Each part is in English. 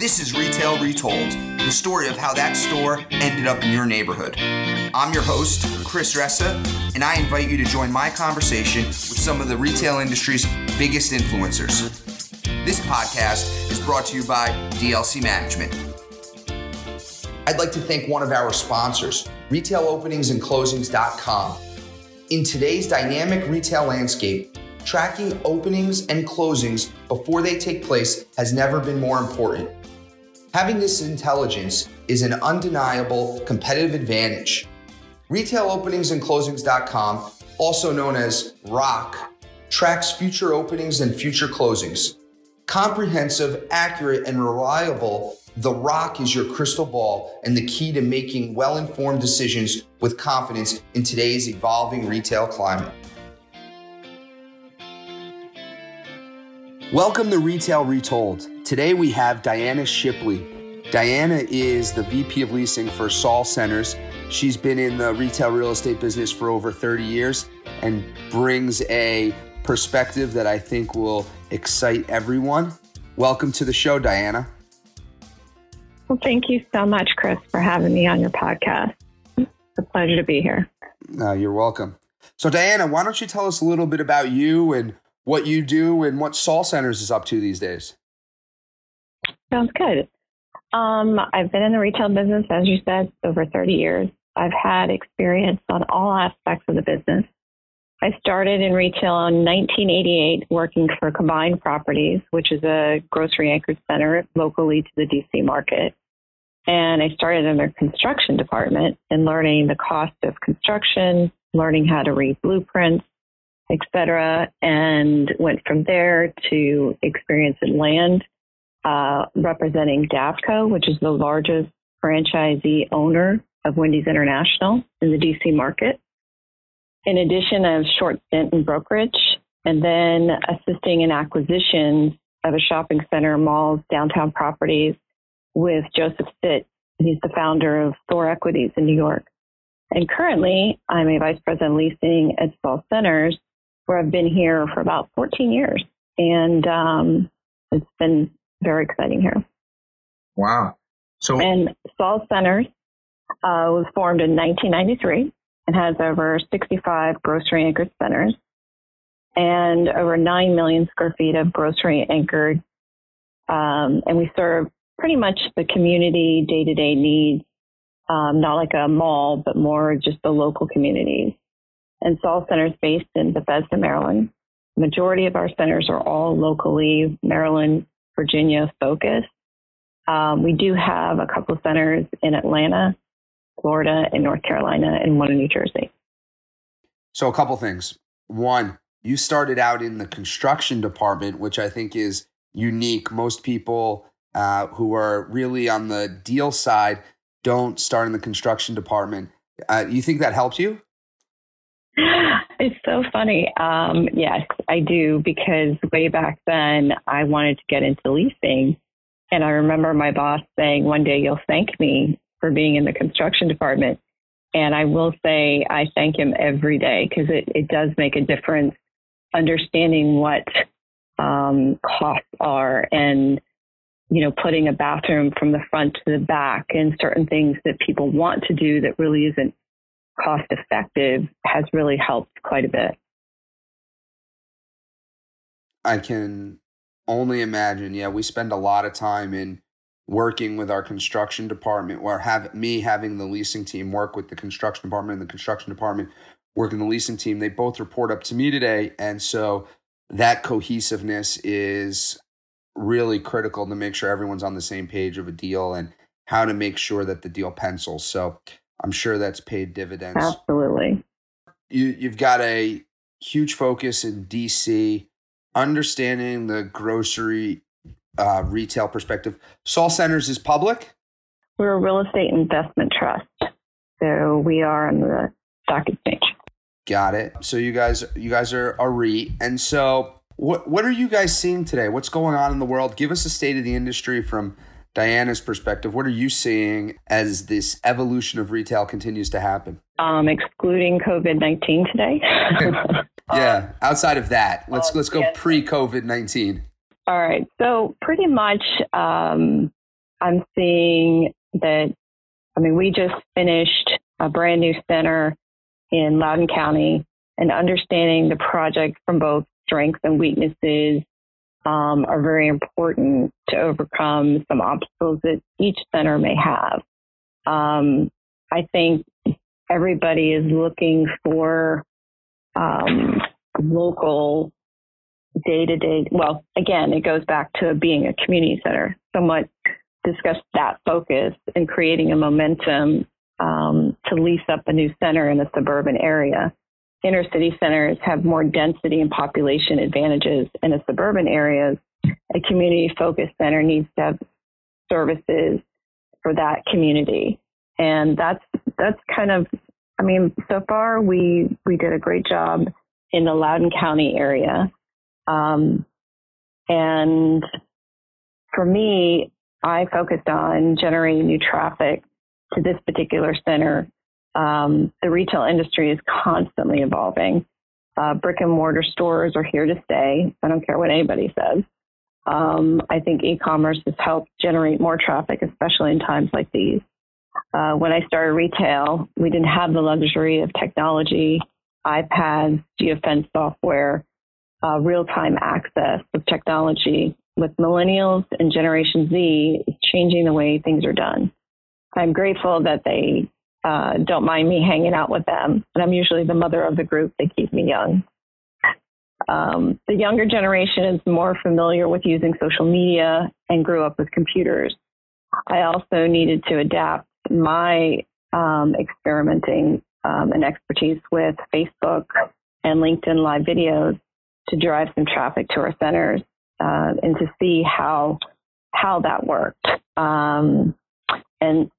This is Retail Retold, the story of how that store ended up in your neighborhood. I'm your host, Chris Ressa, and I invite you to join my conversation with some of the retail industry's biggest influencers. This podcast is brought to you by DLC Management. I'd like to thank one of our sponsors, RetailOpeningsandClosings.com. In today's dynamic retail landscape, tracking openings and closings before they take place has never been more important. Having this intelligence is an undeniable competitive advantage. RetailOpeningsandClosings.com, also known as ROC, tracks future openings and future closings. Comprehensive, accurate, and reliable, the ROC is your crystal ball and the key to making well informed decisions with confidence in today's evolving retail climate. Welcome to Retail Retold. Today we have Diana Shipley. Diana is the VP of Leasing for Saul Centers. She's been in the retail real estate business for over 30 years and brings a perspective that I think will excite everyone. Welcome to the show, Diana. Well, thank you so much, Chris, for having me on your podcast. It's a pleasure to be here. Uh, you're welcome. So, Diana, why don't you tell us a little bit about you and what you do and what Saul Centers is up to these days. Sounds good. Um, I've been in the retail business, as you said, over 30 years. I've had experience on all aspects of the business. I started in retail in 1988 working for Combined Properties, which is a grocery anchored center locally to the DC market. And I started in their construction department and learning the cost of construction, learning how to read blueprints, etc., and went from there to experience in land, uh, representing DavCo, which is the largest franchisee owner of Wendy's International in the DC market. In addition, have short stint in brokerage and then assisting in acquisitions of a shopping center, malls, downtown properties with Joseph Sitt. He's the founder of Thor Equities in New York. And currently, I'm a vice president leasing at Saul Centers, where I've been here for about 14 years. And um, it's been very exciting here. Wow. So, and Saul Centers uh, was formed in 1993 and has over 65 grocery anchored centers and over 9 million square feet of grocery anchored. Um, and we serve pretty much the community day to day needs, um, not like a mall, but more just the local communities and Saul Centers based in Bethesda, Maryland. Majority of our centers are all locally Maryland, Virginia focused. Um, we do have a couple of centers in Atlanta, Florida, and North Carolina, and one in New Jersey. So, a couple things. One, you started out in the construction department, which I think is unique. Most people uh, who are really on the deal side don't start in the construction department. Uh, you think that helped you? It's so funny. Um, yes, I do because way back then I wanted to get into leasing. And I remember my boss saying, one day you'll thank me for being in the construction department. And I will say I thank him every day because it, it does make a difference understanding what um, costs are and, you know, putting a bathroom from the front to the back and certain things that people want to do that really isn't cost effective has really helped quite a bit. I can only imagine. Yeah, we spend a lot of time in working with our construction department or have me having the leasing team work with the construction department and the construction department working the leasing team. They both report up to me today. And so that cohesiveness is really critical to make sure everyone's on the same page of a deal and how to make sure that the deal pencils. So I'm sure that's paid dividends. Absolutely. You you've got a huge focus in DC, understanding the grocery uh, retail perspective. Saul Centers is public. We're a real estate investment trust, so we are on the stock exchange. Got it. So you guys you guys are a REIT, and so what what are you guys seeing today? What's going on in the world? Give us a state of the industry from Diana's perspective, what are you seeing as this evolution of retail continues to happen? Um, excluding COVID nineteen today. yeah. Outside of that, let's let's go pre COVID nineteen. All right. So pretty much, um, I'm seeing that, I mean, we just finished a brand new center in Loudoun County and understanding the project from both strengths and weaknesses um, are very important to overcome some obstacles that each center may have. Um, I think everybody is looking for um, local day to day. Well, again, it goes back to being a community center. Somewhat discussed that focus and creating a momentum um, to lease up a new center in a suburban area. Inner city centers have more density and population advantages. In a suburban areas, a community focused center needs to have services for that community. And that's that's kind of I mean, so far we we did a great job in the Loudoun County area. Um, and for me, I focused on generating new traffic to this particular center. Um, the retail industry is constantly evolving. Uh, brick and mortar stores are here to stay. I don't care what anybody says. Um, I think e-commerce has helped generate more traffic, especially in times like these. Uh, when I started retail, we didn't have the luxury of technology, iPads, geofence software, uh, real-time access of technology. With millennials and Generation Z, changing the way things are done. I'm grateful that they uh, don't mind me hanging out with them, and I'm usually the mother of the group. They keep me young. Um, the younger generation is more familiar with using social media and grew up with computers. I also needed to adapt my um, experimenting um, and expertise with Facebook and LinkedIn live videos to drive some traffic to our centers uh, and to see how how that worked. Um, and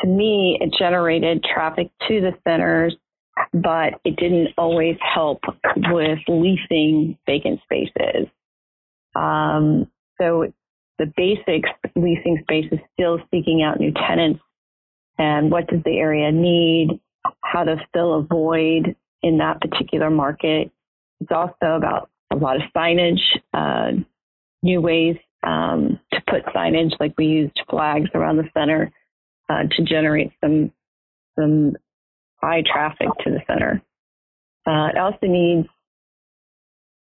to me, it generated traffic to the centers, but it didn't always help with leasing vacant spaces. Um, so the basics leasing space is still seeking out new tenants and what does the area need, how to fill a void in that particular market. It's also about a lot of signage, uh, new ways um, to put signage, like we used flags around the center uh, to generate some some high traffic to the center. Uh, it also needs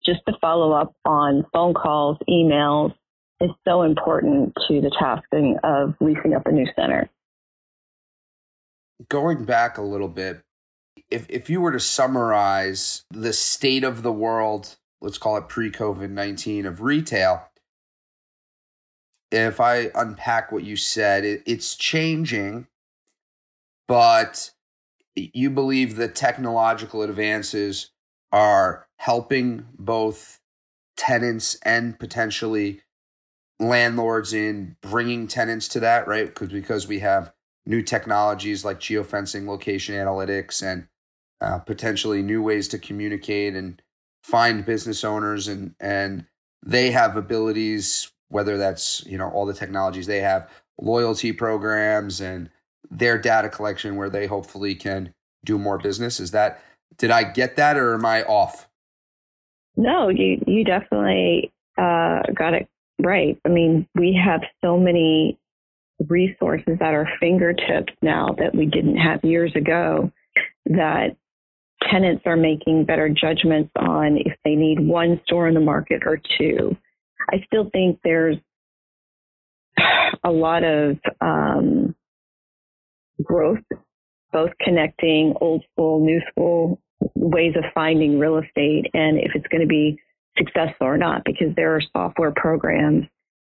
just to follow up on phone calls, emails is so important to the tasking of leasing up a new center going back a little bit, if if you were to summarize the state of the world, let's call it pre COVID nineteen of retail, if I unpack what you said, it, it's changing, but you believe that technological advances are helping both tenants and potentially landlords in bringing tenants to that, right? Because because we have new technologies like geofencing, location analytics, and uh, potentially new ways to communicate and find business owners and and they have abilities whether that's you know all the technologies they have loyalty programs and their data collection where they hopefully can do more business. Is that did i get that or am i off? No you you definitely uh, got it right. I mean we have so many resources at our fingertips now that we didn't have years ago that tenants are making better judgments on if they need one store in the market or two. I still think there's a lot of um, growth, both connecting old school, new school ways of finding real estate and if it's going to be successful or not, because there are software programs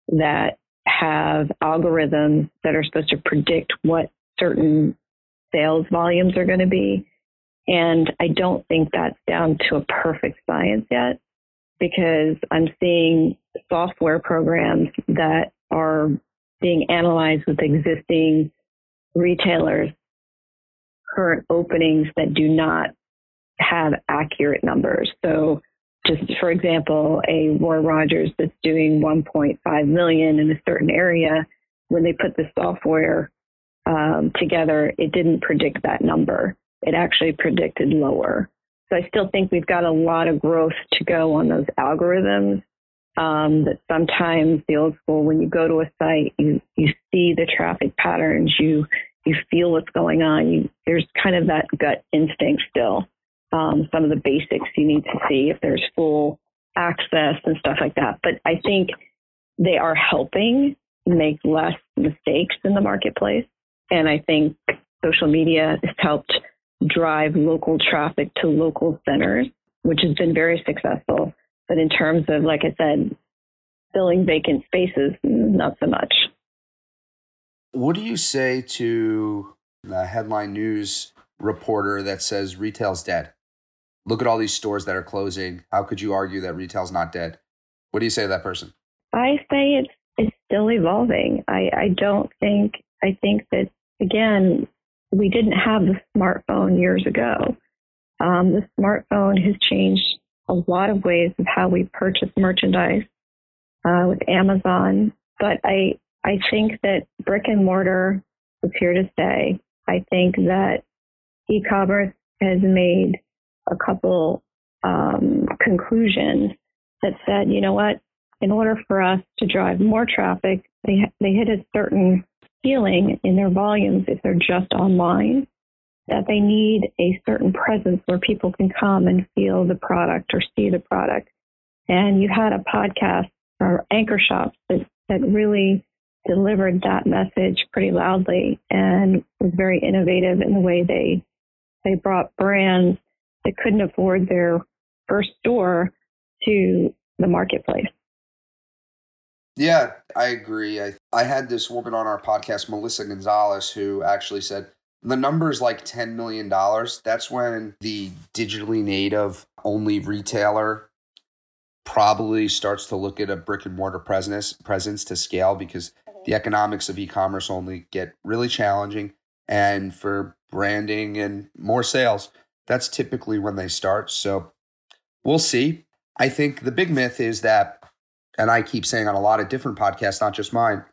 that have algorithms that are supposed to predict what certain sales volumes are going to be. And I don't think that's down to a perfect science yet because I'm seeing software programs that are being analyzed with existing retailers, current openings that do not have accurate numbers. So just for example, a Roy Rogers that's doing 1.5 million in a certain area, when they put the software um, together, it didn't predict that number. It actually predicted lower. So I still think we've got a lot of growth to go on those algorithms Um, that sometimes the old school, when you go to a site, you you see the traffic patterns, you you feel what's going on. You, there's kind of that gut instinct still. Um, some of the basics you need to see if there's full access and stuff like that. But I think they are helping make less mistakes in the marketplace. And I think social media has helped drive local traffic to local centers, which has been very successful. But in terms of, like I said, filling vacant spaces, not so much. What do you say to the headline news reporter that says retail's dead? Look at all these stores that are closing. How could you argue that retail's not dead? What do you say to that person? I say it's it's still evolving. I, I don't think I think that again we didn't have the smartphone years ago. Um, the smartphone has changed a lot of ways of how we purchase merchandise uh, with Amazon. But I I think that brick and mortar is here to stay. I think that e-commerce has made a couple um, conclusions that said, you know what, in order for us to drive more traffic, they they hit a certain ceiling in their volumes if they're just online. That they need a certain presence where people can come and feel the product or see the product. And you had a podcast or anchor shops that, that really delivered that message pretty loudly and was very innovative in the way they they brought brands that couldn't afford their first store to the marketplace. Yeah, I agree. I, I had this woman on our podcast, Melissa Gonzalez, who actually said the number is like $10 million. That's when the digitally native only retailer probably starts to look at a brick and mortar presence, presence to scale because mm-hmm. the economics of e commerce only get really challenging. And for branding and more sales, that's typically when they start. So we'll see. I think the big myth is that, and I keep saying on a lot of different podcasts, not just mine,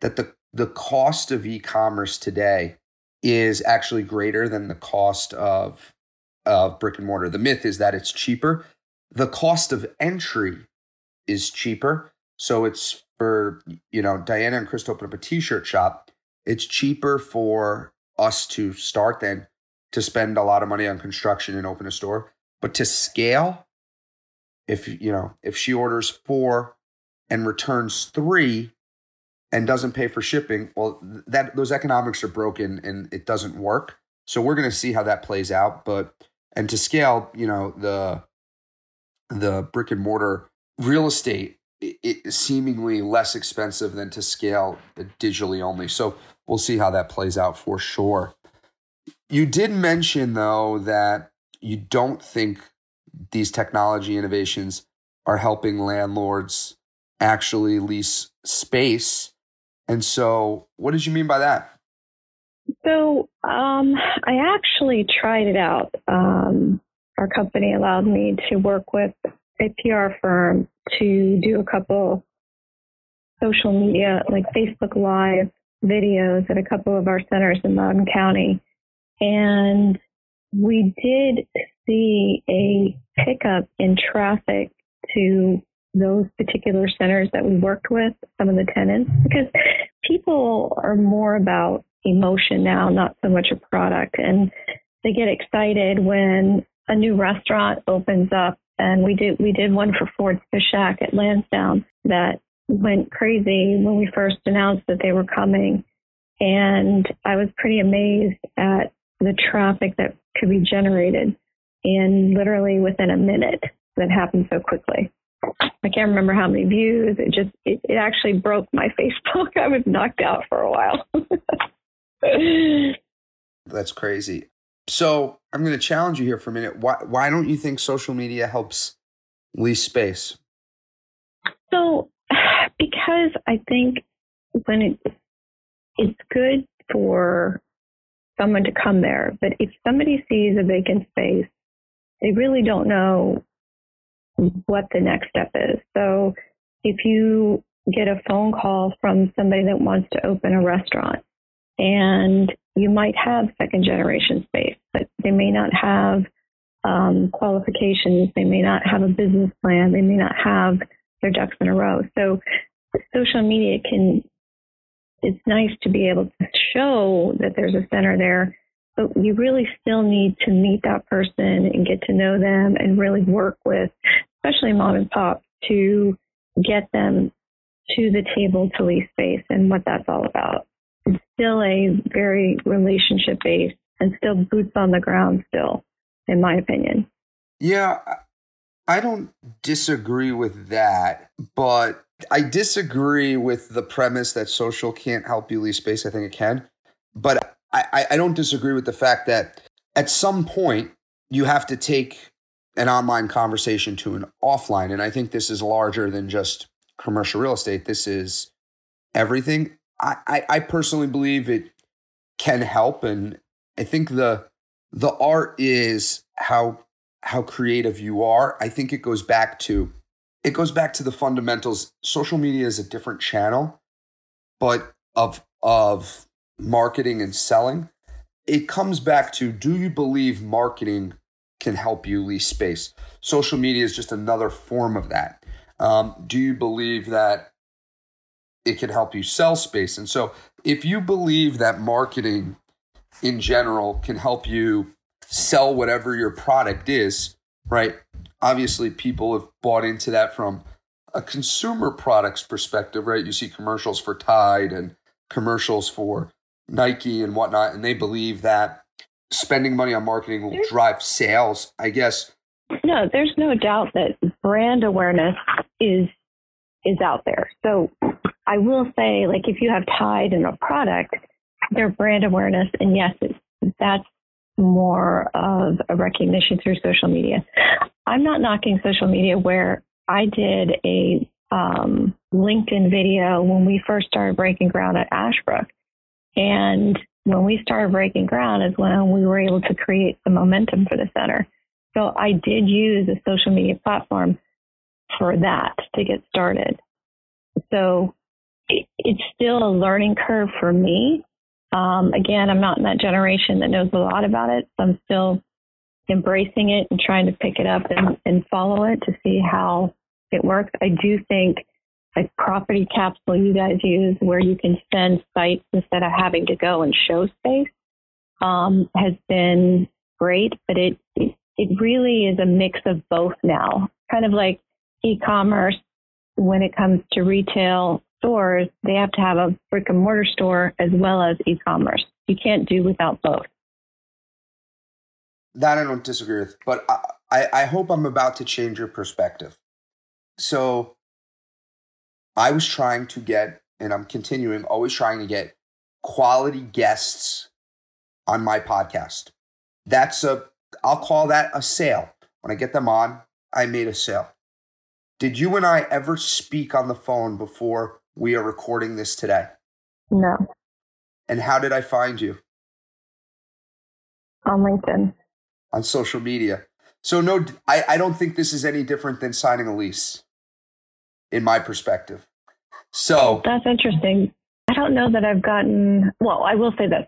that the, the cost of e commerce today is actually greater than the cost of, of brick and mortar. The myth is that it's cheaper. The cost of entry is cheaper. So it's for, you know, Diana and Chris to open up a t shirt shop. It's cheaper for us to start than to spend a lot of money on construction and open a store. But to scale, if you know, if she orders four and returns three and doesn't pay for shipping, well, that those economics are broken and it doesn't work. So we're going to see how that plays out. But and to scale, you know, the the brick and mortar real estate it, seemingly less expensive than to scale digitally only. So we'll see how that plays out for sure. You did mention, though, that you don't think these technology innovations are helping landlords actually lease space. And so, what did you mean by that? So, um, I actually tried it out. Um, our company allowed me to work with a PR firm to do a couple social media, like Facebook Live videos at a couple of our centers in Loudoun County. And we did see a pickup in traffic to those particular centers that we worked with, some of the tenants, because people are more about emotion now, not so much a product. And they get excited when a new restaurant opens up. And we did we did one for Ford's Fish Shack at Lansdowne that went crazy when we first announced that they were coming. And I was pretty amazed at the traffic that could be generated in literally within a minute that happened so quickly. I can't remember how many views. It just it, it actually broke my Facebook. I was knocked out for a while. That's crazy. So I'm going to challenge you here for a minute. Why why don't you think social media helps lease space? So because I think when it it's good for someone to come there. But if somebody sees a vacant space, they really don't know what the next step is. So if you get a phone call from somebody that wants to open a restaurant and you might have second generation space, but they may not have um, qualifications, they may not have a business plan, they may not have their ducks in a row. So social media can, it's nice to be able to show that there's a center there, but you really still need to meet that person and get to know them and really work with, especially mom and pop, to get them to the table to lease space and what that's all about. It's still a very relationship based and still boots on the ground still, in my opinion. Yeah, I don't disagree with that, but I disagree with the premise that social can't help you lease space. I think it can. But I, I don't disagree with the fact that at some point you have to take an online conversation to an offline. And I think this is larger than just commercial real estate. This is everything. I, I, I personally believe it can help. And I think the the art is how how creative you are. I think it goes back to it goes back to the fundamentals. Social media is a different channel, but of of marketing and selling. It comes back to do you believe marketing can help you lease space? Social media is just another form of that. Um, do you believe that it can help you sell space? And so, if you believe that marketing in general can help you sell whatever your product is, right? Obviously, people have bought into that from a consumer products perspective, right? You see commercials for Tide and commercials for Nike and whatnot, and they believe that spending money on marketing will drive sales. I guess. No, there's no doubt that brand awareness is is out there. So I will say, like, if you have Tide in a product, their brand awareness, and yes, that's more of a recognition through social media. I'm not knocking social media where I did a um, LinkedIn video when we first started breaking ground at Ashbrook. And when we started breaking ground is when we were able to create the momentum for the center. So I did use a social media platform for that to get started. So it, it's still a learning curve for me um, again, I'm not in that generation that knows a lot about it. So I'm still embracing it and trying to pick it up and, and follow it to see how it works. I do think like property capsule you guys use where you can send sites instead of having to go and show space um, has been great, but it, it, really is a mix of both now. Kind of like e-commerce when it comes to retail stores, they have to have a brick and mortar store as well as e commerce. You can't do without both. That I don't disagree with, but I, I hope I'm about to change your perspective. So I was trying to get, and I'm continuing, always trying to get quality guests on my podcast. That's a, I'll call that a sale. When I get them on, I made a sale. Did you and I ever speak on the phone before we are recording this today? No. And how did I find you? On LinkedIn. On social media. So, no, I, I don't think this is any different than signing a lease, in my perspective. So. That's interesting. I don't know that I've gotten, well, I will say this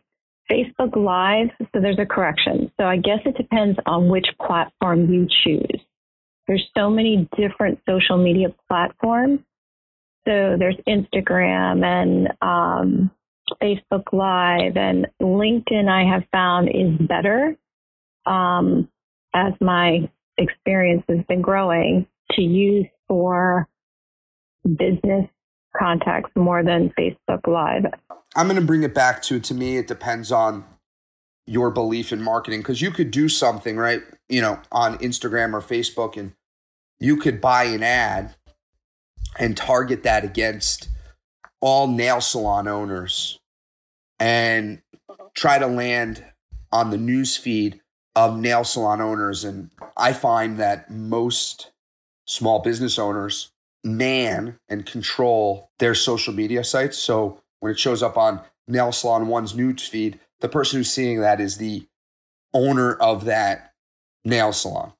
Facebook Live, so there's a correction. So, I guess it depends on which platform you choose. There's so many different social media platforms so there's Instagram and um, Facebook Live and LinkedIn. I have found is better um, as my experience has been growing to use for business contacts more than Facebook Live. I'm going to bring it back to to me. It depends on your belief in marketing because you could do something right, you know, on Instagram or Facebook, and you could buy an ad and target that against all nail salon owners and try to land on the news feed of nail salon owners. And I find that most small business owners man and control their social media sites. So when it shows up on Nail Salon One's news feed, the person who's seeing that is the owner of that nail salon.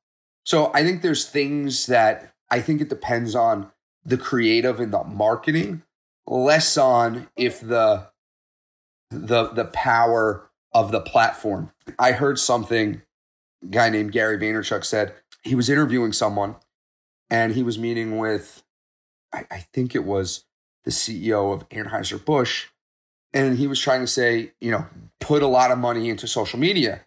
So I think there's things that I think it depends on the creative and the marketing, less on if the the the power of the platform. I heard something guy named Gary Vaynerchuk said he was interviewing someone and he was meeting with I, I think it was the CEO of Anheuser Busch, and he was trying to say, you know, put a lot of money into social media,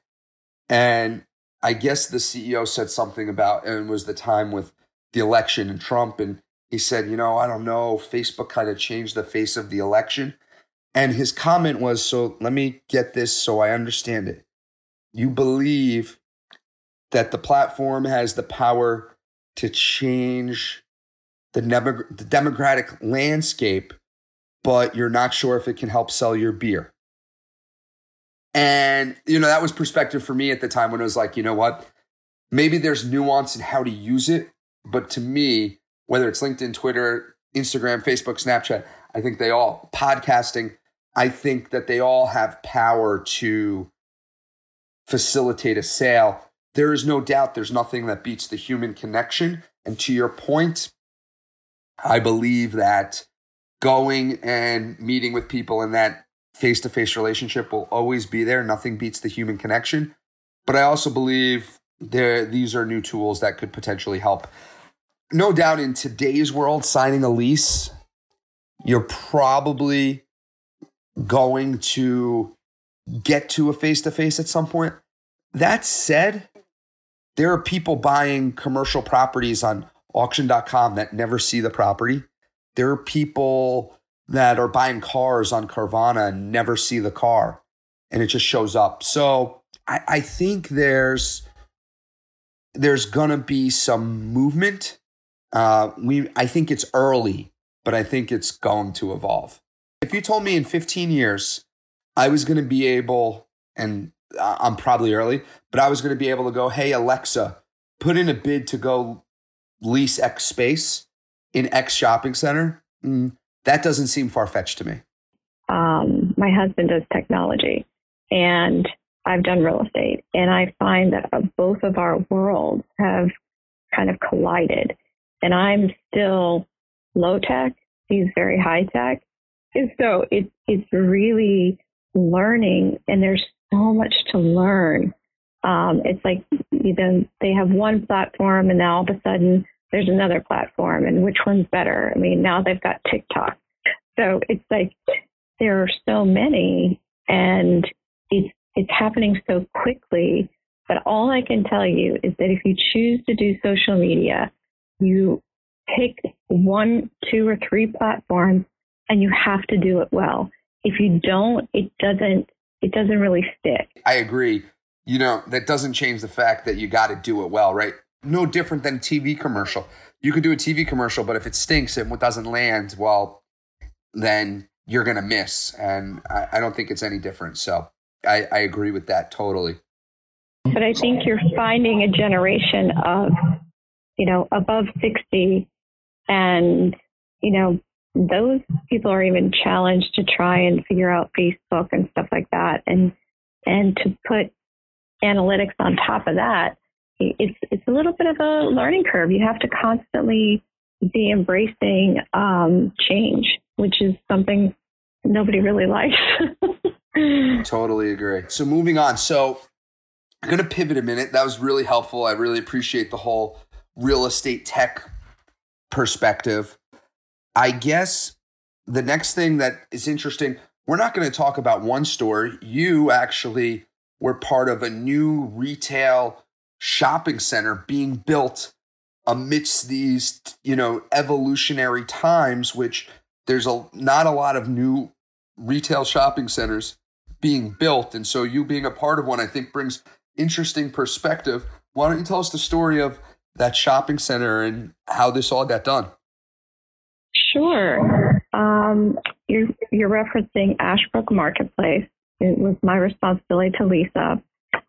and I guess the CEO said something about, and it was the time with the election and Trump, and he said, you know, I don't know, Facebook kind of changed the face of the election. And his comment was, so let me get this so I understand it. You believe that the platform has the power to change the, ne- the democratic landscape, but you're not sure if it can help sell your beer. And, you know, that was perspective for me at the time when it was like, you know what? Maybe there's nuance in how to use it. But to me, whether it's LinkedIn, Twitter, Instagram, Facebook, Snapchat, I think they all, podcasting, I think that they all have power to facilitate a sale. There is no doubt there's nothing that beats the human connection. And to your point, I believe that going and meeting with people in that face to face relationship will always be there. Nothing beats the human connection. But I also believe there these are new tools that could potentially help. No doubt in today's world, signing a lease, you're probably going to get to a face to face at some point. That said, there are people buying commercial properties on auction.com that never see the property. There are people that are buying cars on Carvana and never see the car and it just shows up. So I, I think there's there's gonna be some movement. Uh, we I think it's early, but I think it's going to evolve. If you told me in 15 years I was to be able, and I'm probably early, but I was to be able to go, hey Alexa, put in a bid to go lease X space in X shopping center. Mm, that doesn't seem far fetched to me. Um, my husband does technology, and I've done real estate, and I find that both of our worlds have kind of collided. And I'm still low tech; he's very high tech, and so it's it's really learning, and there's so much to learn. Um, it's like you know they have one platform, and now all of a sudden there's another platform and which one's better. I mean, now they've got TikTok. So it's like there are so many and it's it's happening so quickly. But all I can tell you is that if you choose to do social media, you pick one, two, or three platforms and you have to do it well. If you don't, it doesn't it doesn't really stick. I agree. You know, that doesn't change the fact that you got to do it well, right? no different than TV commercial. You could do a TV commercial, but if it stinks and doesn't land, well, then you're going to miss. And I, I, don't think it's any different. So I, I agree with that totally. But I think you're finding a generation of, you know, above 60 and, you know, those people are even challenged to try and figure out Facebook and stuff like that. And, and to put analytics on top of that, it's it's a little bit of a learning curve. You have to constantly be embracing um, change, which is something nobody really likes. totally agree. So moving on. So I'm to pivot a minute. That was really helpful. I really appreciate the whole real estate tech perspective. I guess the next thing that is interesting, we're not going to talk about one store. You actually were part of a new retail shopping center being built amidst these you know evolutionary times which there's a not a lot of new retail shopping centers being built. And so you being a part of one i think brings interesting perspective. Why don't you tell us the story of that shopping center and how this all got done? Sure. Um, you're, you're referencing ashbrook marketplace it was my responsibility to lease up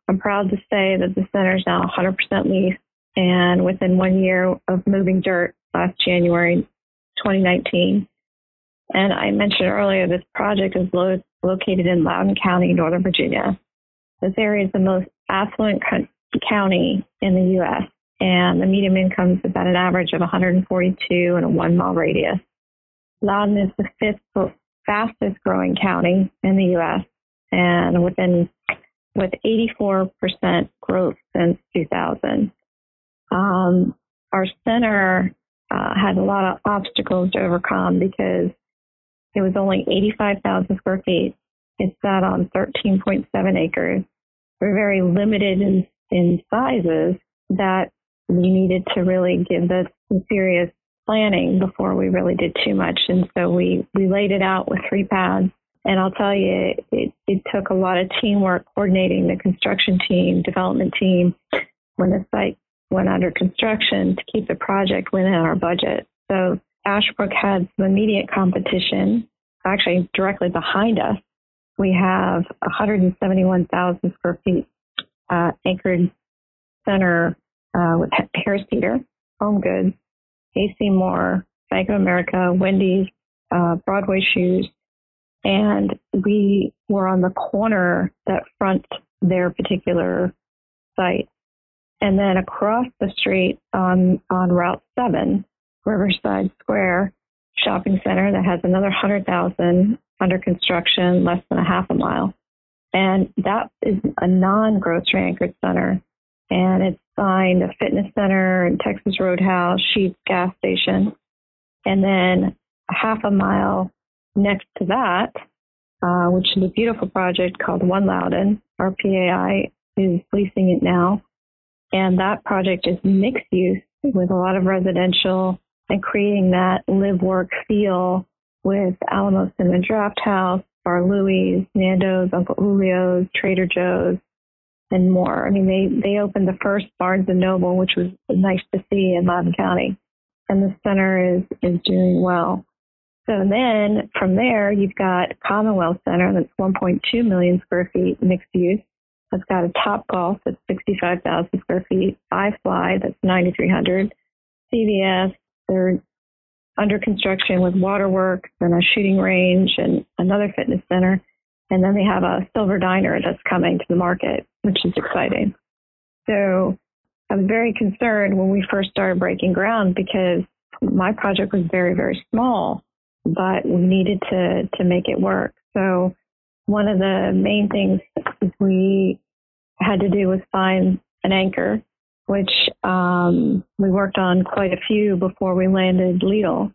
I'm proud to say that the center is now 100% leased, and within one year of moving dirt last January 2019. And I mentioned earlier, this project is lo- located in Loudoun County, Northern Virginia. This area is the most affluent co- county in the U.S., and the median income is about an average of 142 in a one mile radius. Loudoun is the fifth fastest growing county in the U.S., and within with 84% growth since 2000. Um, our center uh, had a lot of obstacles to overcome because it was only 85,000 square feet. It sat on 13.7 acres. We're very limited in, in sizes that we needed to really give this serious planning before we really did too much. And so we, we laid it out with three pads. And I'll tell you, it, it took a lot of teamwork coordinating the construction team, development team, when the site went under construction to keep the project within our budget. So Ashbrook had some immediate competition, actually directly behind us. We have 171,000 square feet uh, anchored center uh, with Harris Teeter, Home Goods, AC Moore, Bank of America, Wendy's, uh, Broadway Shoes, and we were on the corner that front their particular site. And then across the street on, on Route 7, Riverside Square Shopping Center that has another 100,000 under construction, less than a half a mile. And that is a non grocery anchored center. And it's signed a fitness center and Texas Roadhouse, Sheetz gas station. And then a half a mile next to that, uh, which is a beautiful project called One Loudoun. RPAI is leasing it now. And that project is mixed use with a lot of residential and creating that live work feel with Alamo Cinema Drafthouse, Bar Louie's, Nando's, Uncle Julio's, Trader Joe's, and more. I mean, they, they opened the first Barnes and Noble, which was nice to see in Loudoun County. And the center is, is doing well. So then from there, you've got Commonwealth Center that's 1.2 million square feet mixed use. It's got a Top Golf that's 65,000 square feet, iFly that's 9,300, CVS, they're under construction with waterworks and a shooting range and another fitness center. And then they have a silver diner that's coming to the market, which is exciting. So I was very concerned when we first started breaking ground because my project was very, very small, but we needed to, to make it work. So one of the main things we had to do was find an anchor, which um, we worked on quite a few before we landed Lidl.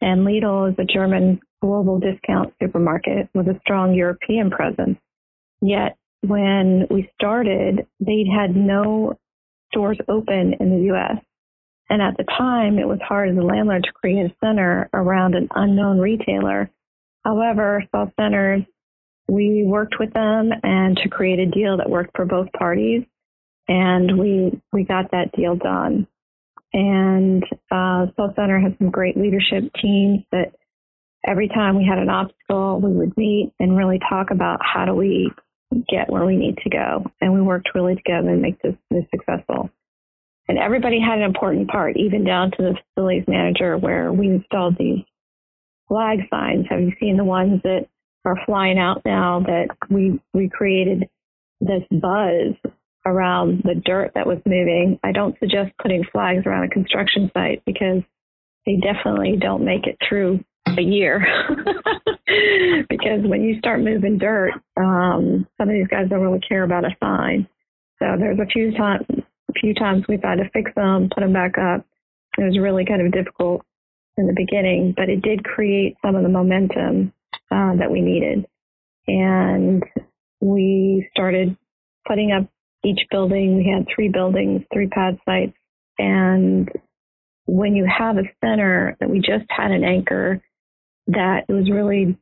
And Lidl is a German global discount supermarket with a strong European presence. Yet when we started, they'd had no stores open in the U.S. And at the time, it was hard as a landlord to create a center around an unknown retailer. However, Saul Centers we worked with them and to create a deal that worked for both parties. And we, we got that deal done. And uh, Saul Center has some great leadership teams that every time we had an obstacle, we would meet and really talk about how do we get where we need to go. And we worked really together to make this successful. And everybody had an important part, even down to the facilities manager, where we installed these flag signs. Have you seen the ones that are flying out now that we we created this buzz around the dirt that was moving. I don't suggest putting flags around a construction site because they definitely don't make it through a year. because when you start moving dirt, um, some of these guys don't really care about a sign. So there's a few times, a few times we've had to fix them, put them back up. It was really kind of difficult in the beginning, but it did create some of the momentum uh, that we needed. And we started putting up each building. We had three buildings, three pad sites. And when you have a center that we just had an anchor, that it was really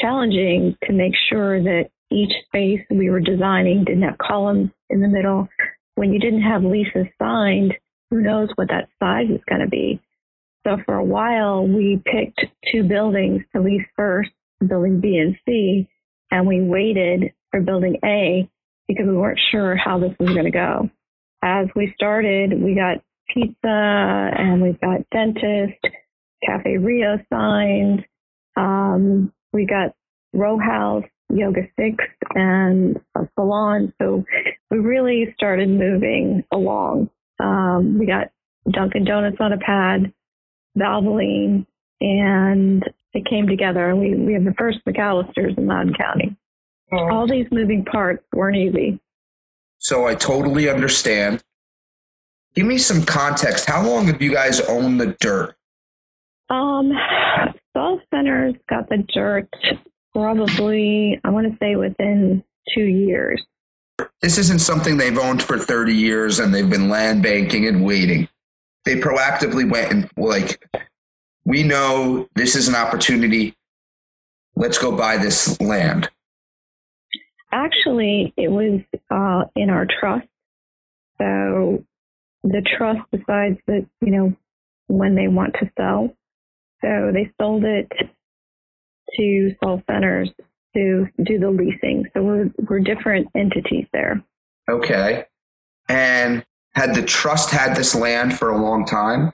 challenging to make sure that each space we were designing didn't have columns in the middle. When you didn't have leases signed, who knows what that size is going to be. So for a while, we picked two buildings to lease first, building B and C, and we waited for building A because we weren't sure how this was going to go. As we started, we got pizza and we've got dentist, Cafe Rio signed. Um, we got row house, yoga six, and a salon. So we really started moving along. Um, we got Dunkin' Donuts on a pad. Valvoline, and it came together. And we, we have the first McAllister's in Loudoun County. Oh. All these moving parts weren't easy. So I totally understand. Give me some context. How long have you guys owned the dirt? Um, Saul Centers got the dirt probably, I want to say within two years. This isn't something they've owned for 30 years and they've been land banking and waiting. They proactively went and, like, we know this is an opportunity. Let's go buy this land. Actually, it was uh, in our trust. So the trust decides that, you know, when they want to sell. So they sold it to Saul Centers to do the leasing. So we're we're different entities there. Okay. And had the trust had this land for a long time?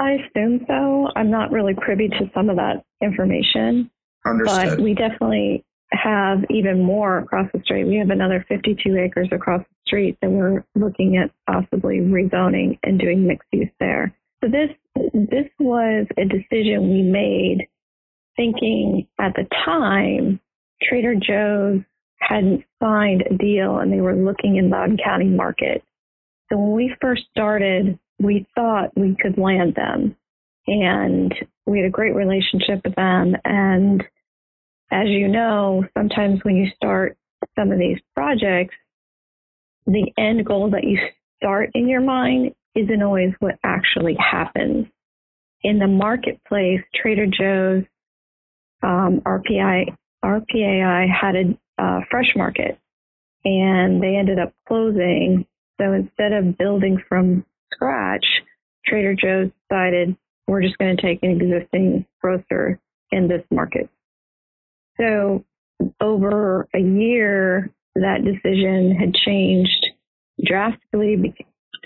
I assume so. I'm not really privy to some of that information. Understood. But we definitely have even more across the street. We have another 52 acres across the street that we're looking at possibly rezoning and doing mixed use there. So this this was a decision we made thinking at the time Trader Joe's hadn't signed a deal and they were looking in Loudoun County market. So when we first started, we thought we could land them. And we had a great relationship with them. And as you know, sometimes when you start some of these projects, the end goal that you start in your mind isn't always what actually happens. In the marketplace, Trader Joe's, um, RPI, RPAI had a uh, fresh market and they ended up closing. So instead of building from scratch, Trader Joe's decided we're just going to take an existing grocer in this market. So over a year, that decision had changed drastically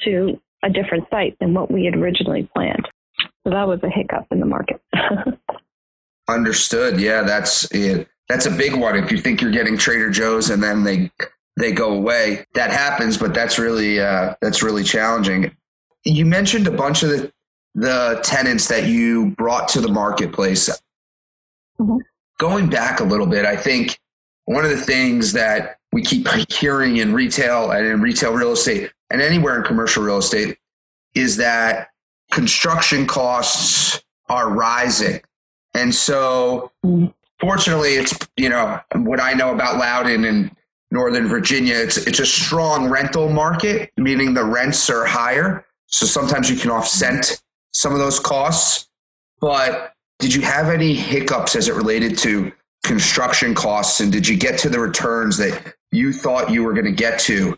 to a different site than what we had originally planned. So that was a hiccup in the market. Understood. Yeah, that's it. That's a big one. If you think you're getting Trader Joe's and then they they go away, that happens. But that's really uh, that's really challenging. You mentioned a bunch of the the tenants that you brought to the marketplace. Mm-hmm. Going back a little bit, I think one of the things that we keep hearing in retail and in retail real estate and anywhere in commercial real estate is that construction costs are rising. And so fortunately it's you know what I know about Loudoun and Northern Virginia, it's it's a strong rental market, meaning the rents are higher. So sometimes you can offset some of those costs. But did you have any hiccups as it related to construction costs and did you get to the returns that you thought you were going to get to?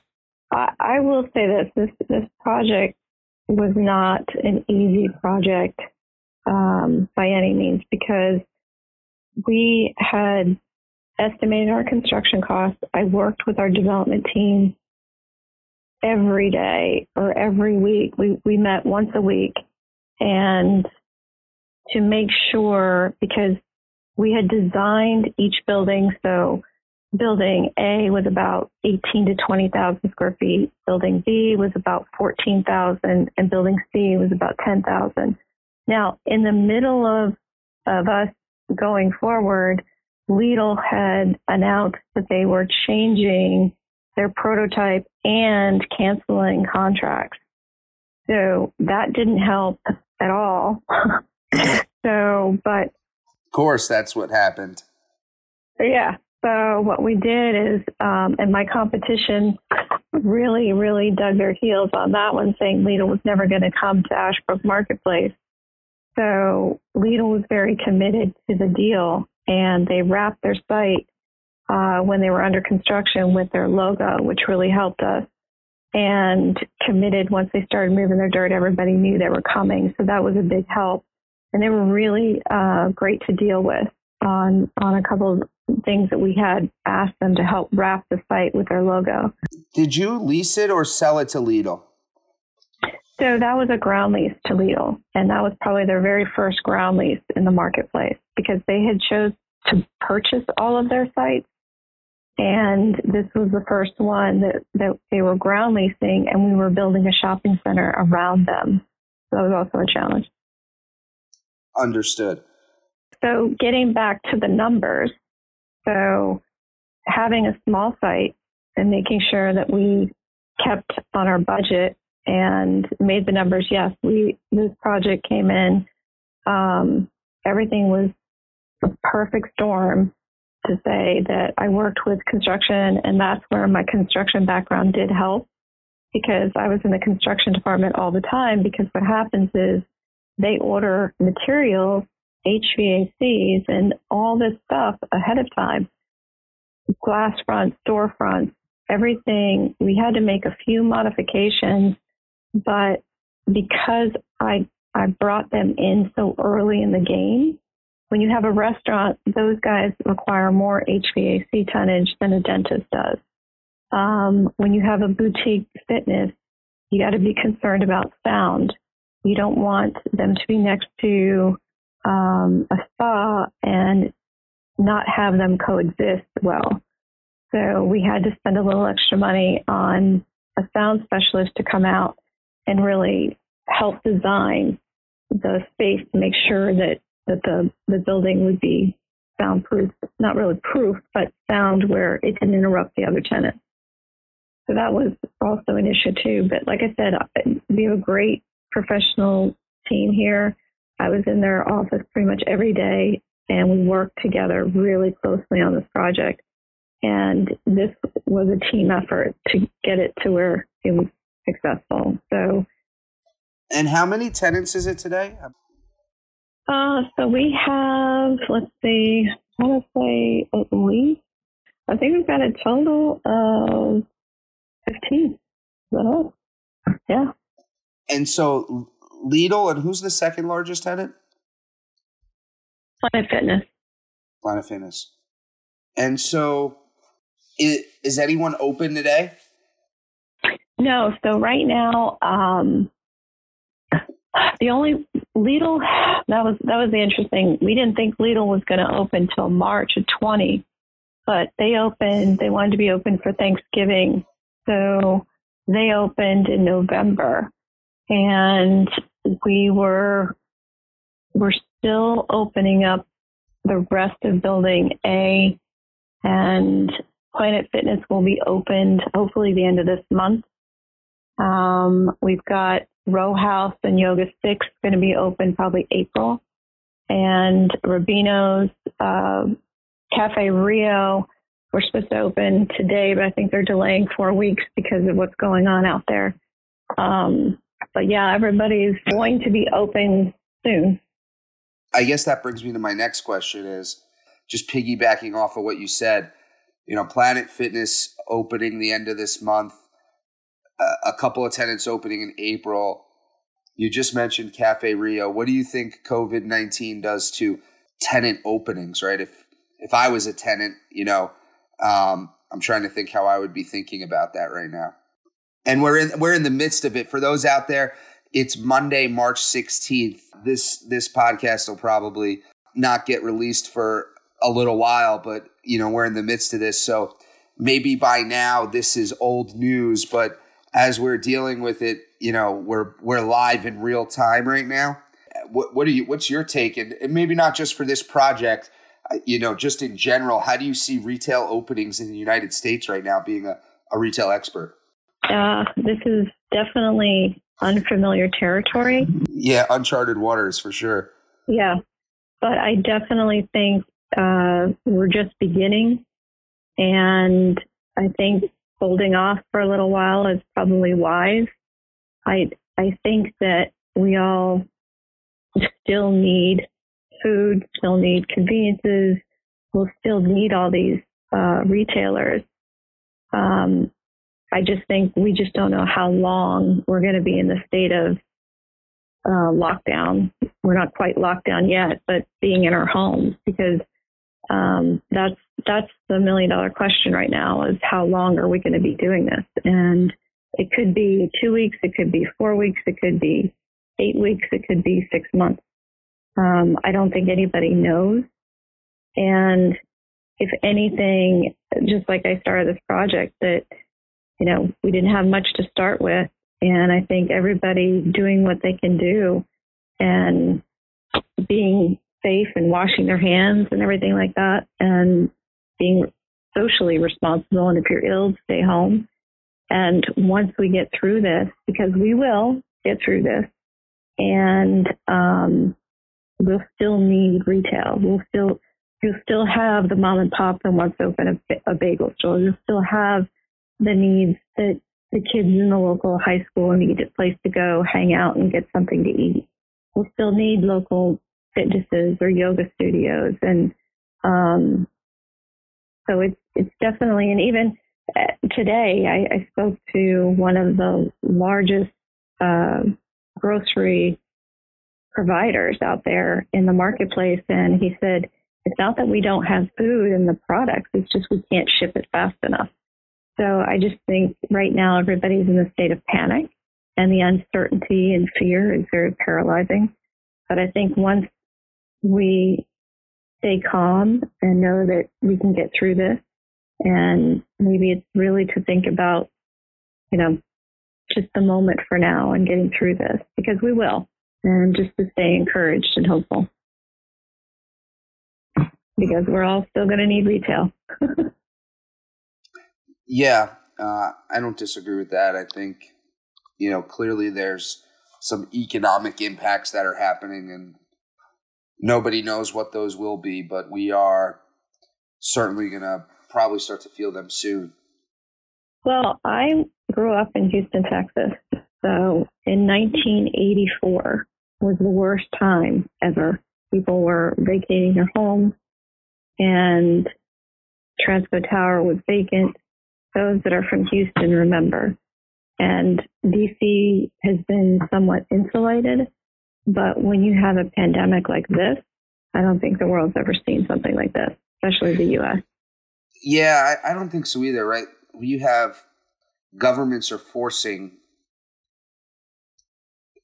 I, I will say this, this this project was not an easy project um, by any means because we had estimated our construction costs. I worked with our development team every day or every week. We we met once a week and to make sure because we had designed each building so building A was about 18 to 20,000 square feet. Building B was about 14,000 and building C was about 10,000. Now, in the middle of, of us going forward, Lidl had announced that they were changing their prototype and canceling contracts. So that didn't help at all. so, but. Of course, that's what happened. Yeah. So what we did is, um, and my competition really, really dug their heels on that one, saying Lidl was never going to come to Ashbrook Marketplace. So Lidl was very committed to the deal, and they wrapped their site uh, when they were under construction with their logo, which really helped us. And committed once they started moving their dirt, everybody knew they were coming, so that was a big help. And they were really uh, great to deal with on on a couple of things that we had asked them to help wrap the site with their logo. Did you lease it or sell it to Lidl? So that was a ground lease to Lidl, and that was probably their very first ground lease in the marketplace because they had chose to purchase all of their sites, and this was the first one that, that they were ground leasing, and we were building a shopping center around them. So that was also a challenge. Understood. So getting back to the numbers, so having a small site and making sure that we kept on our budget and made the numbers. Yes, we this project came in. Um, everything was a perfect storm to say that I worked with construction, and that's where my construction background did help because I was in the construction department all the time. Because what happens is they order materials, HVACs, and all this stuff ahead of time glass fronts, storefronts, everything. We had to make a few modifications, but because I I brought them in so early in the game, when you have a restaurant, those guys require more HVAC tonnage than a dentist does. Um, when you have a boutique fitness, you got to be concerned about sound. You don't want them to be next to um, a spa and not have them coexist well. So we had to spend a little extra money on a sound specialist to come out and really help design the space to make sure that, that the, the building would be soundproof, not really proof, but sound where it didn't interrupt the other tenants. So that was also an issue too. But like I said, we have a great professional team here. I was in their office pretty much every day and we worked together really closely on this project. And this was a team effort to get it to where it was successful. So, and how many tenants is it today? Uh, so we have, let's see, I want to say at least, I think we've got a total of 15. Is that all? Yeah. And so Lidl, and who's the second largest tenant? Planet Fitness. Planet Fitness. And so is, is anyone open today? No. So right now, um, the only Lidl that was that was the interesting. We didn't think Lidl was going to open till March of 20, but they opened. They wanted to be open for Thanksgiving, so they opened in November, and we were we're still opening up the rest of Building A, and Planet Fitness will be opened hopefully the end of this month. Um, we've got Row House and Yoga Six going to be open probably April, and Rubino's uh, Cafe Rio. We're supposed to open today, but I think they're delaying four weeks because of what's going on out there. Um, but yeah, everybody's going to be open soon. I guess that brings me to my next question: is just piggybacking off of what you said you know, Planet Fitness opening the end of this month, a couple of tenants opening in April. You just mentioned Cafe Rio. What do you think COVID nineteen does to tenant openings? Right, if if I was a tenant, you know, um, I'm trying to think how I would be thinking about that right now. And we're in we're in the midst of it. For those out there, it's Monday, March 16th. This this podcast will probably not get released for a little while, but you know, we're in the midst of this. So maybe by now this is old news, but as we're dealing with it, you know, we're we're live in real time right now. What what are you what's your take and, and maybe not just for this project, uh, you know, just in general, how do you see retail openings in the United States right now being a, a retail expert? Uh, this is definitely unfamiliar territory. Yeah, uncharted waters for sure. Yeah. But I definitely think uh, we're just beginning. And I think holding off for a little while is probably wise. I, I think that we all still need food, still need conveniences, we'll still need all these uh, retailers. Um, I just think we just don't know how long we're going to be in the state of uh, lockdown. We're not quite locked down yet, but being in our homes because um, that's that's the million dollar question right now is how long are we going to be doing this? And it could be two weeks it could be four weeks it could be eight weeks it could be six months. Um, i don't think anybody knows. And if anything just like i started this project that you know we didn't have much to start with and i think everybody doing what they can do and being safe and washing their hands and everything like that and being socially responsible and if you're ill stay home And once we get through this, because we will get through this, and um, we'll still need retail. We'll still you'll still have the mom and pop that wants to open a, a bagel store. You'll still have the needs that the kids in the local high school need a place to go, hang out, and get something to eat. We'll still need local fitnesses or yoga studios, and um, so it's it's definitely and even uh, today I, I spoke to one of the largest uh, grocery providers out there in the marketplace, and he said it's not that we don't have food and the products; it's just we can't ship it fast enough. So I just think right now everybody's in a state of panic, and the uncertainty and fear is very paralyzing. But I think once we stay calm and know that we can get through this, and maybe it's really to think about, you know, just the moment for now and getting through this because we will, and just to stay encouraged and hopeful because we're all still going to need retail. yeah, uh, I don't disagree with that. I think, you know, clearly there's some economic impacts that are happening and nobody knows what those will be, but we are certainly going to probably start to feel them soon. Well, I grew up in Houston, Texas. So in 1984 was the worst time ever. People were vacating their homes and Transco Tower was vacant. Those that are from Houston remember. And DC has been somewhat insulated, but when you have a pandemic like this, I don't think the world's ever seen something like this, especially the US. Yeah, I, I don't think so either, right? You have governments are forcing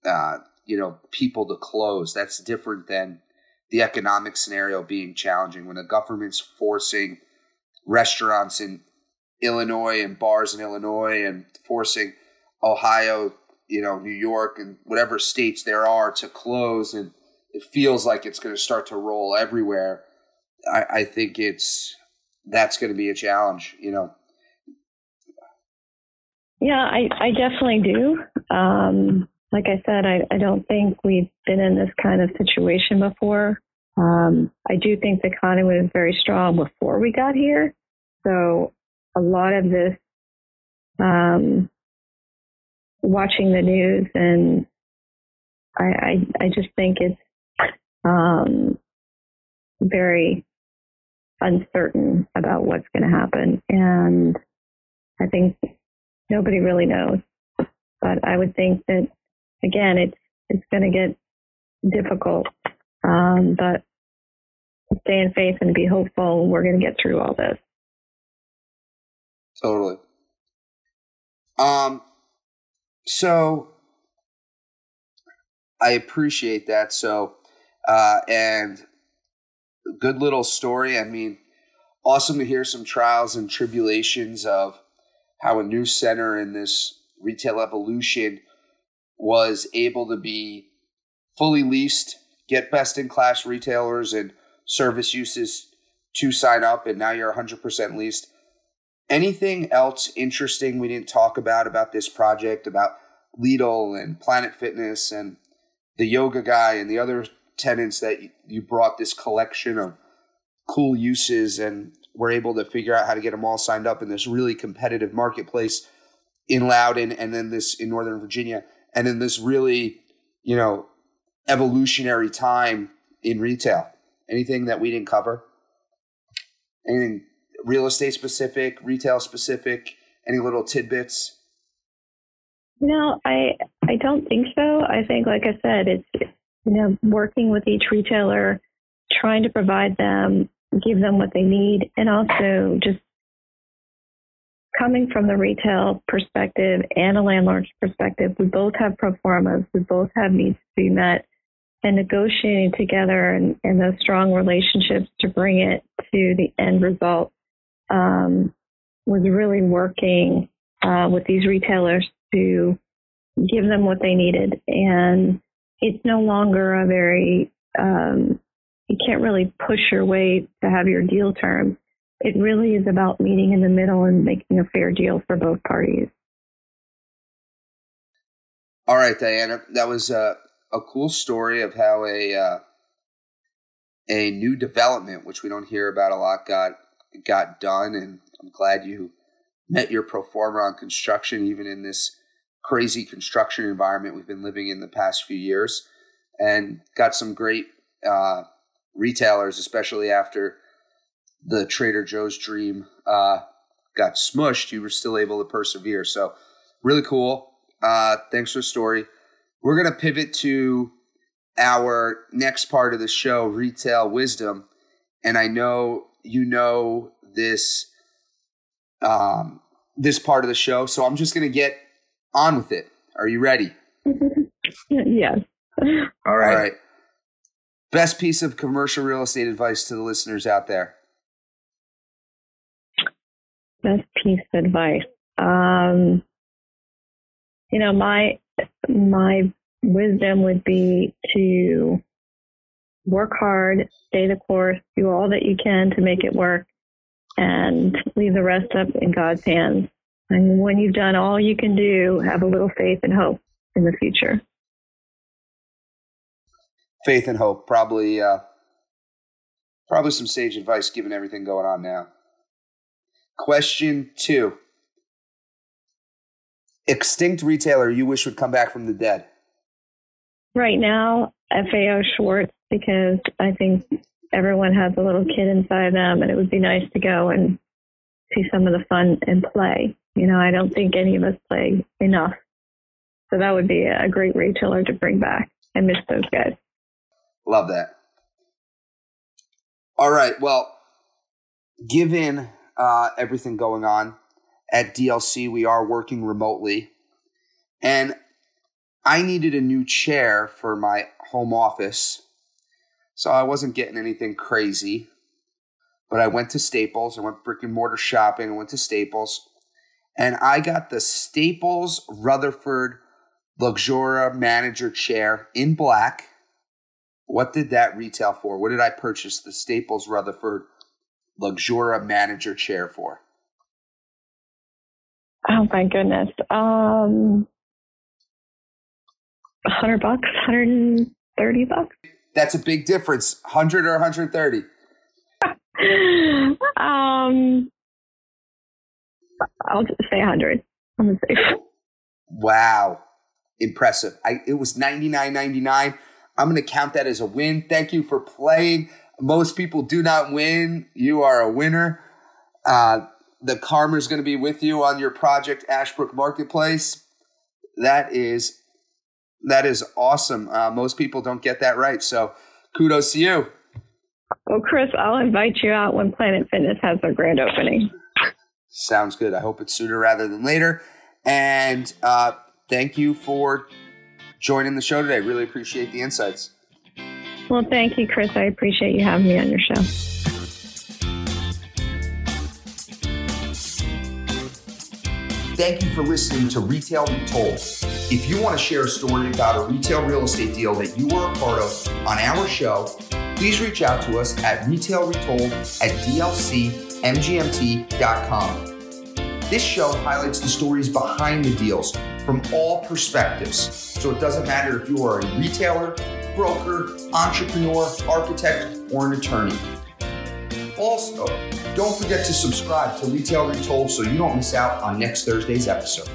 uh, you know, people to close. That's different than the economic scenario being challenging when the government's forcing restaurants in Illinois and bars in Illinois and forcing Ohio, you know, New York and whatever states there are to close and it feels like it's going to start to roll everywhere. I, I think it's that's going to be a challenge, you know. Yeah, I, I definitely do. Um, like I said, I, I don't think we've been in this kind of situation before. Um, I do think the economy was very strong before we got here. So a lot of this, um, watching the news and I, I, I just think it's um, very uncertain about what's going to happen. And I think nobody really knows. But I would think that again, it's it's going to get difficult. Um, but stay in faith and be hopeful. We're going to get through all this. Totally. Um. So I appreciate that. So, uh, and good little story. I mean, awesome to hear some trials and tribulations of how a new center in this retail evolution was able to be fully leased, get best in class retailers and service uses to sign up, and now you're 100% leased. Anything else interesting we didn't talk about about this project, about Lidl and Planet Fitness and the yoga guy and the other tenants that you brought this collection of cool uses and were able to figure out how to get them all signed up in this really competitive marketplace in Loudoun and then this in Northern Virginia and in this really, you know, evolutionary time in retail. Anything that we didn't cover? Anything real estate specific, retail specific, any little tidbits? No, I I don't think so. I think, like I said, it's you know working with each retailer, trying to provide them, give them what they need, and also just coming from the retail perspective and a landlord's perspective, we both have pro formas, we both have needs to be met, and negotiating together and, and those strong relationships to bring it to the end result um, was really working uh, with these retailers to give them what they needed. And it's no longer a very, um, you can't really push your way to have your deal terms. It really is about meeting in the middle and making a fair deal for both parties. All right, Diana, that was a, a cool story of how a uh, a new development, which we don't hear about a lot, got got done, and I'm glad you met your pro forma on construction, even in this crazy construction environment we've been living in the past few years, and got some great uh, retailers, especially after the Trader Joe's dream uh, got smushed. You were still able to persevere, so really cool. Uh, thanks for the story. We're gonna pivot to our next part of the show, retail wisdom, and I know you know this um, this part of the show, so I'm just gonna get on with it. Are you ready? yes. All right. All right. Best piece of commercial real estate advice to the listeners out there. Best piece of advice. Um, you know, my my wisdom would be to work hard, stay the course, do all that you can to make it work, and leave the rest up in God's hands. And when you've done all you can do, have a little faith and hope in the future. Faith and hope, probably, uh, probably some sage advice given everything going on now. Question two: Extinct retailer you wish would come back from the dead. Right now, FAO Schwarz, because I think everyone has a little kid inside them, and it would be nice to go and see some of the fun and play. You know, I don't think any of us play enough. So that would be a great retailer to bring back. I miss those guys. Love that. All right. Well, given uh, everything going on at DLC, we are working remotely. And I needed a new chair for my home office. So I wasn't getting anything crazy. But I went to Staples. I went brick and mortar shopping. I went to Staples and I got the Staples Rutherford Luxura manager chair in black. What did that retail for? What did I purchase the Staples Rutherford Luxura manager chair for? Oh my goodness. Um, 100 bucks, 130 bucks. That's a big difference. 100 or 130? um, I'll just say 100. I'm gonna say. Wow, impressive! I, it was 99.99. I'm going to count that as a win. Thank you for playing. Most people do not win. You are a winner. Uh, the karma is going to be with you on your project Ashbrook Marketplace. That is that is awesome. Uh, most people don't get that right. So kudos to you. Well, Chris, I'll invite you out when Planet Fitness has their grand opening. Sounds good. I hope it's sooner rather than later. And uh, thank you for joining the show today. Really appreciate the insights. Well, thank you, Chris. I appreciate you having me on your show. Thank you for listening to Retail Retold. If you want to share a story about a retail real estate deal that you were a part of on our show, please reach out to us at retailretold at DLC mgmt.com. This show highlights the stories behind the deals from all perspectives. So it doesn't matter if you are a retailer, broker, entrepreneur, architect, or an attorney. Also, don't forget to subscribe to Retail Retold so you don't miss out on next Thursday's episode.